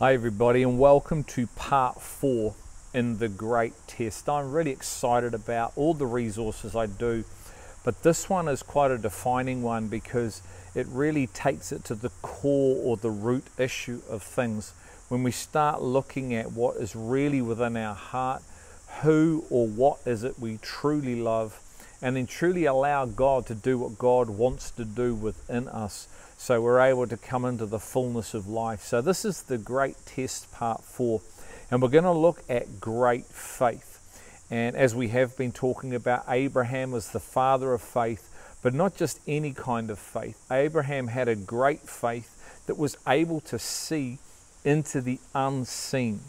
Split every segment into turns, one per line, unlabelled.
Hi, everybody, and welcome to part four in the Great Test. I'm really excited about all the resources I do, but this one is quite a defining one because it really takes it to the core or the root issue of things. When we start looking at what is really within our heart, who or what is it we truly love, and then truly allow God to do what God wants to do within us so we're able to come into the fullness of life. So, this is the great test part four, and we're going to look at great faith. And as we have been talking about, Abraham was the father of faith, but not just any kind of faith. Abraham had a great faith that was able to see into the unseen.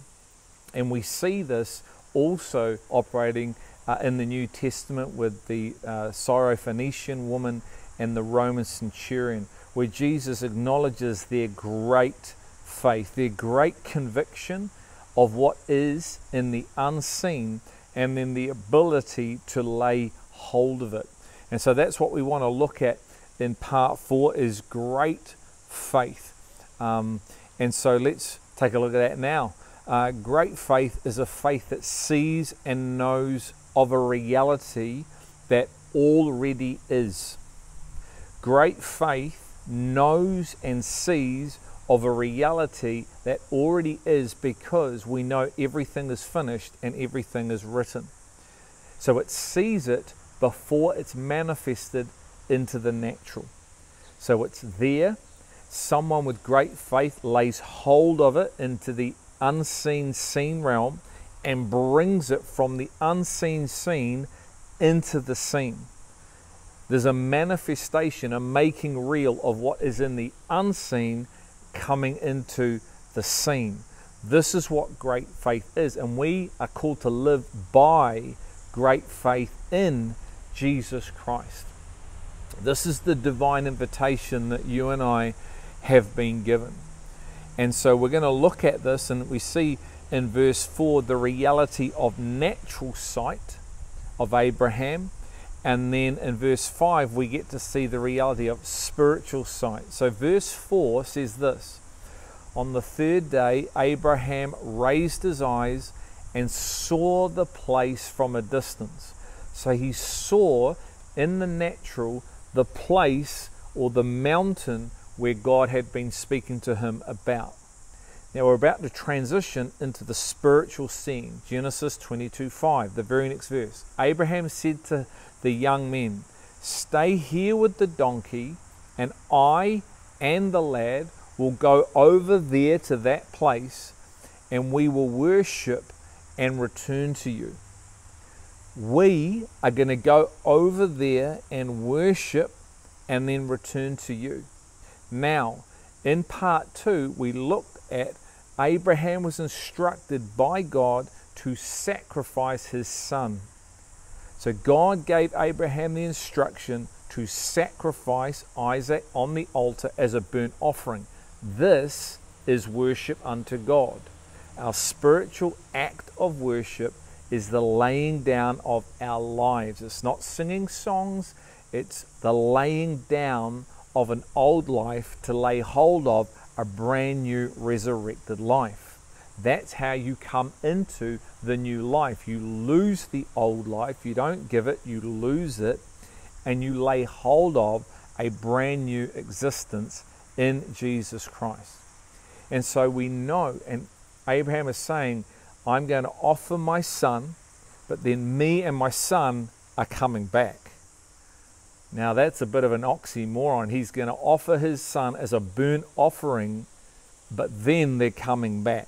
And we see this also operating uh, in the New Testament with the uh, Syrophoenician woman and the Roman centurion where Jesus acknowledges their great faith, their great conviction of what is in the unseen, and then the ability to lay hold of it. And so that's what we want to look at in part four is great faith. Um, and so let's take a look at that now. Uh, great faith is a faith that sees and knows of a reality that already is. Great faith knows and sees of a reality that already is because we know everything is finished and everything is written. So it sees it before it's manifested into the natural. So it's there. Someone with great faith lays hold of it into the unseen seen realm and brings it from the unseen scene into the seen. There's a manifestation, a making real of what is in the unseen coming into the seen. This is what great faith is, and we are called to live by great faith in Jesus Christ. This is the divine invitation that you and I have been given. And so we're going to look at this, and we see in verse 4 the reality of natural sight of Abraham and then in verse 5, we get to see the reality of spiritual sight. So, verse 4 says this On the third day, Abraham raised his eyes and saw the place from a distance. So, he saw in the natural the place or the mountain where God had been speaking to him about. Now we're about to transition into the spiritual scene. Genesis 22 5, the very next verse. Abraham said to the young men, Stay here with the donkey, and I and the lad will go over there to that place, and we will worship and return to you. We are going to go over there and worship and then return to you. Now, in part two, we looked at Abraham was instructed by God to sacrifice his son. So God gave Abraham the instruction to sacrifice Isaac on the altar as a burnt offering. This is worship unto God. Our spiritual act of worship is the laying down of our lives. It's not singing songs, it's the laying down of an old life to lay hold of a brand new resurrected life. That's how you come into the new life. You lose the old life, you don't give it, you lose it, and you lay hold of a brand new existence in Jesus Christ. And so we know, and Abraham is saying, I'm going to offer my son, but then me and my son are coming back. Now that's a bit of an oxymoron. He's going to offer his son as a burnt offering, but then they're coming back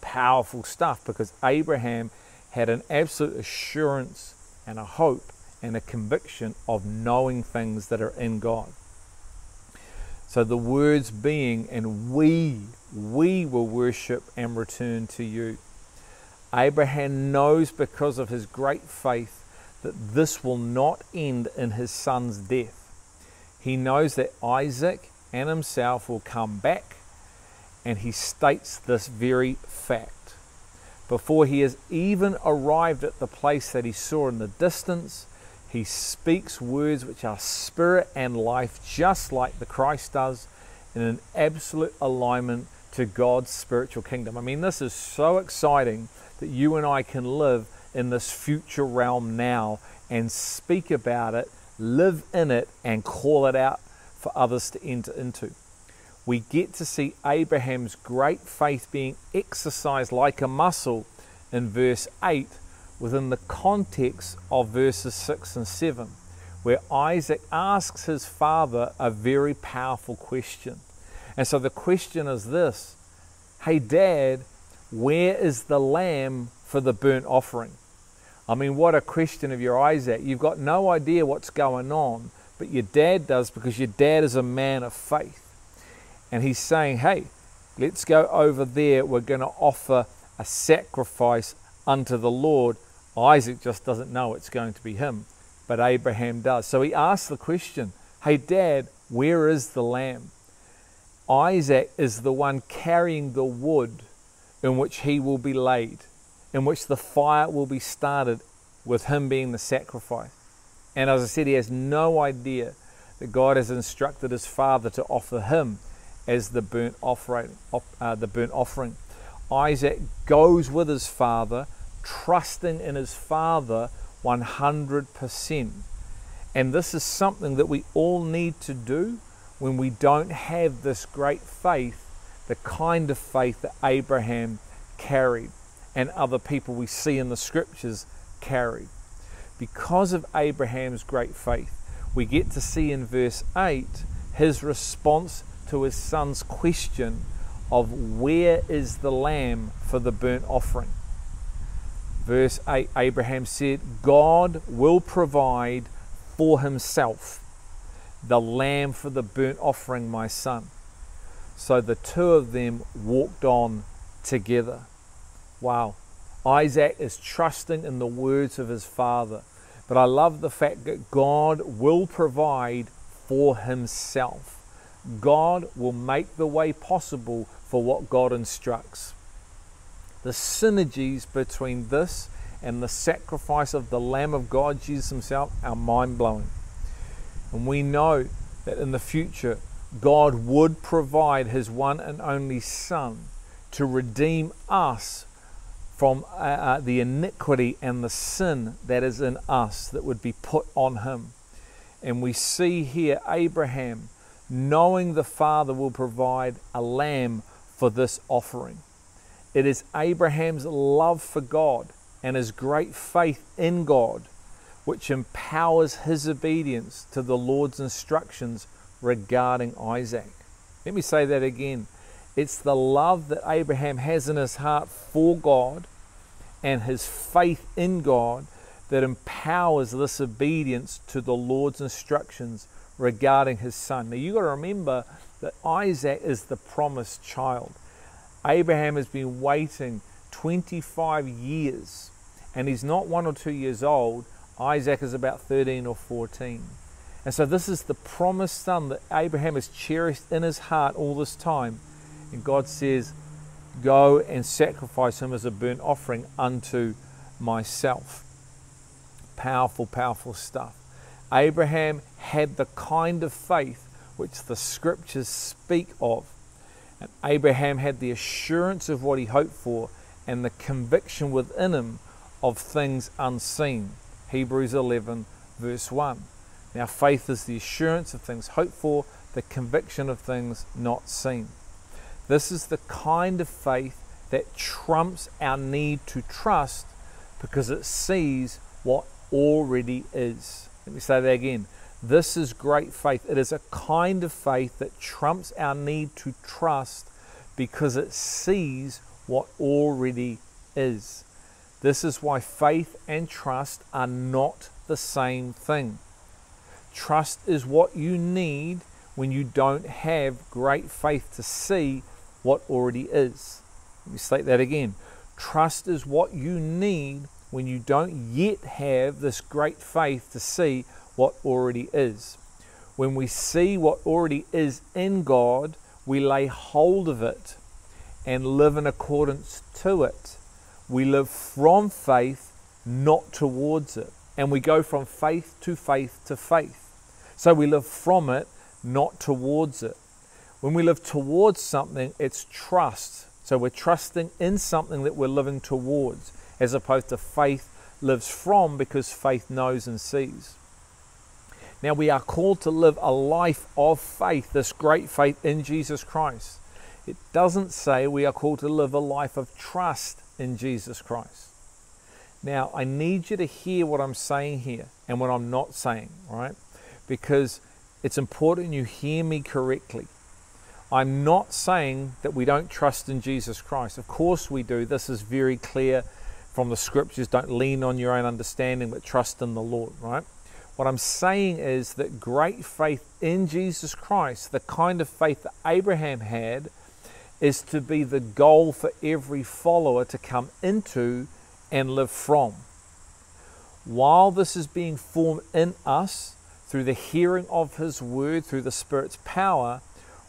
powerful stuff because Abraham had an absolute assurance and a hope and a conviction of knowing things that are in God. So the words being, and we, we will worship and return to you. Abraham knows because of his great faith that this will not end in his son's death. He knows that Isaac and himself will come back and he states this very fact. Before he has even arrived at the place that he saw in the distance, he speaks words which are spirit and life, just like the Christ does, in an absolute alignment to God's spiritual kingdom. I mean, this is so exciting that you and I can live in this future realm now and speak about it, live in it, and call it out for others to enter into. We get to see Abraham's great faith being exercised like a muscle in verse 8 within the context of verses 6 and 7, where Isaac asks his father a very powerful question. And so the question is this Hey, Dad, where is the lamb for the burnt offering? I mean, what a question of your Isaac. You've got no idea what's going on, but your dad does because your dad is a man of faith. And he's saying, Hey, let's go over there. We're going to offer a sacrifice unto the Lord. Isaac just doesn't know it's going to be him, but Abraham does. So he asks the question, Hey, Dad, where is the lamb? Isaac is the one carrying the wood in which he will be laid, in which the fire will be started with him being the sacrifice. And as I said, he has no idea that God has instructed his father to offer him as the burnt offering. Uh, the burnt offering. Isaac goes with his father, trusting in his father 100%. And this is something that we all need to do when we don't have this great faith, the kind of faith that Abraham carried and other people we see in the scriptures carried. Because of Abraham's great faith, we get to see in verse 8 his response to his son's question of where is the lamb for the burnt offering. Verse 8 Abraham said, God will provide for himself the lamb for the burnt offering, my son. So the two of them walked on together. Wow. Isaac is trusting in the words of his father. But I love the fact that God will provide for himself. God will make the way possible for what God instructs. The synergies between this and the sacrifice of the Lamb of God, Jesus Himself, are mind blowing. And we know that in the future, God would provide His one and only Son to redeem us from uh, uh, the iniquity and the sin that is in us that would be put on Him. And we see here Abraham knowing the Father will provide a lamb for this offering. It is Abraham's love for God and his great faith in God which empowers his obedience to the Lord's instructions regarding Isaac. Let me say that again. It's the love that Abraham has in his heart for God and his faith in God that empowers this obedience to the Lord's instructions regarding his son. Now, you've got to remember that Isaac is the promised child. Abraham has been waiting 25 years, and he's not one or two years old. Isaac is about 13 or 14. And so, this is the promised son that Abraham has cherished in his heart all this time. And God says, Go and sacrifice him as a burnt offering unto myself. Powerful, powerful stuff. Abraham had the kind of faith which the scriptures speak of. And Abraham had the assurance of what he hoped for and the conviction within him of things unseen. Hebrews 11, verse 1. Now, faith is the assurance of things hoped for, the conviction of things not seen. This is the kind of faith that trumps our need to trust because it sees what already is. Let me say that again. This is great faith. It is a kind of faith that trumps our need to trust because it sees what already is. This is why faith and trust are not the same thing. Trust is what you need when you don't have great faith to see what already is. Let me state that again. Trust is what you need when you don't yet have this great faith to see what already is. When we see what already is in God, we lay hold of it and live in accordance to it. We live from faith, not towards it. And we go from faith to faith to faith. So we live from it, not towards it. When we live towards something, it's trust. So we're trusting in something that we're living towards, as opposed to faith lives from because faith knows and sees. Now we are called to live a life of faith, this great faith in Jesus Christ. It doesn't say we are called to live a life of trust in Jesus Christ. Now, I need you to hear what I'm saying here and what I'm not saying, right? Because it's important you hear me correctly. I'm not saying that we don't trust in Jesus Christ. Of course we do. This is very clear from the scriptures. Don't lean on your own understanding, but trust in the Lord, right? What I'm saying is that great faith in Jesus Christ, the kind of faith that Abraham had, is to be the goal for every follower to come into and live from. While this is being formed in us through the hearing of His word, through the Spirit's power,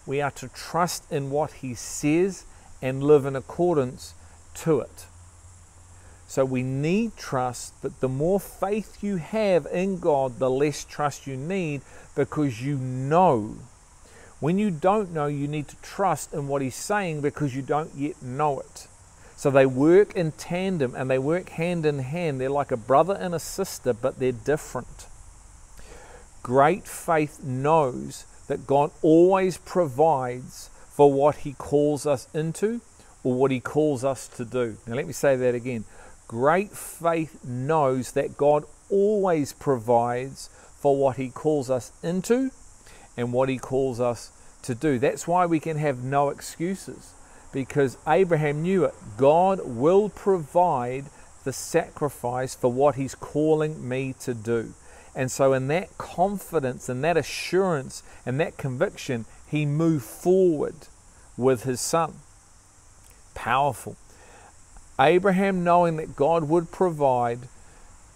we are to trust in what He says and live in accordance to it. So we need trust, but the more faith you have in God, the less trust you need because you know. When you don't know, you need to trust in what He's saying because you don't yet know it. So they work in tandem and they work hand in hand. They're like a brother and a sister, but they're different. Great faith knows that God always provides for what He calls us into or what He calls us to do. Now, let me say that again. Great faith knows that God always provides for what He calls us into and what He calls us to do. That's why we can have no excuses because Abraham knew it. God will provide the sacrifice for what He's calling me to do. And so, in that confidence and that assurance and that conviction, he moved forward with his son. Powerful. Abraham, knowing that God would provide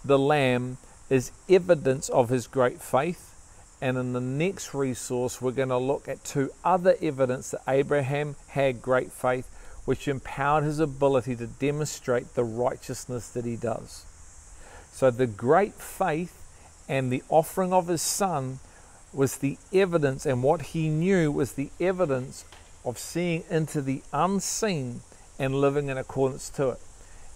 the lamb, is evidence of his great faith. And in the next resource, we're going to look at two other evidence that Abraham had great faith, which empowered his ability to demonstrate the righteousness that he does. So, the great faith and the offering of his son was the evidence, and what he knew was the evidence of seeing into the unseen and living in accordance to it.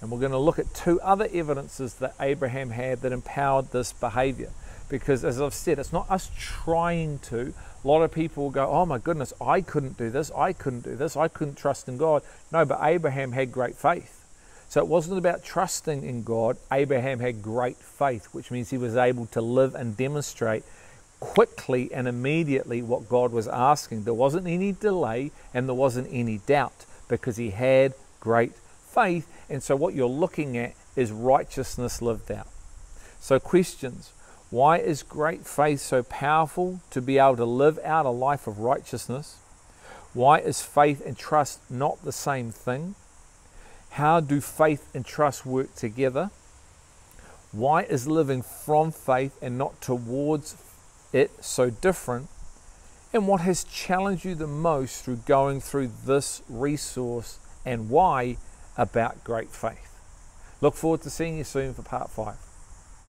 And we're going to look at two other evidences that Abraham had that empowered this behavior. Because, as I've said, it's not us trying to. A lot of people will go, Oh my goodness, I couldn't do this, I couldn't do this, I couldn't trust in God. No, but Abraham had great faith. So it wasn't about trusting in God. Abraham had great faith, which means he was able to live and demonstrate quickly and immediately what God was asking. There wasn't any delay and there wasn't any doubt because he had great faith. And so what you're looking at is righteousness lived out. So, questions why is great faith so powerful to be able to live out a life of righteousness? Why is faith and trust not the same thing? How do faith and trust work together? Why is living from faith and not towards it so different? And what has challenged you the most through going through this resource and why about great faith? Look forward to seeing you soon for part five.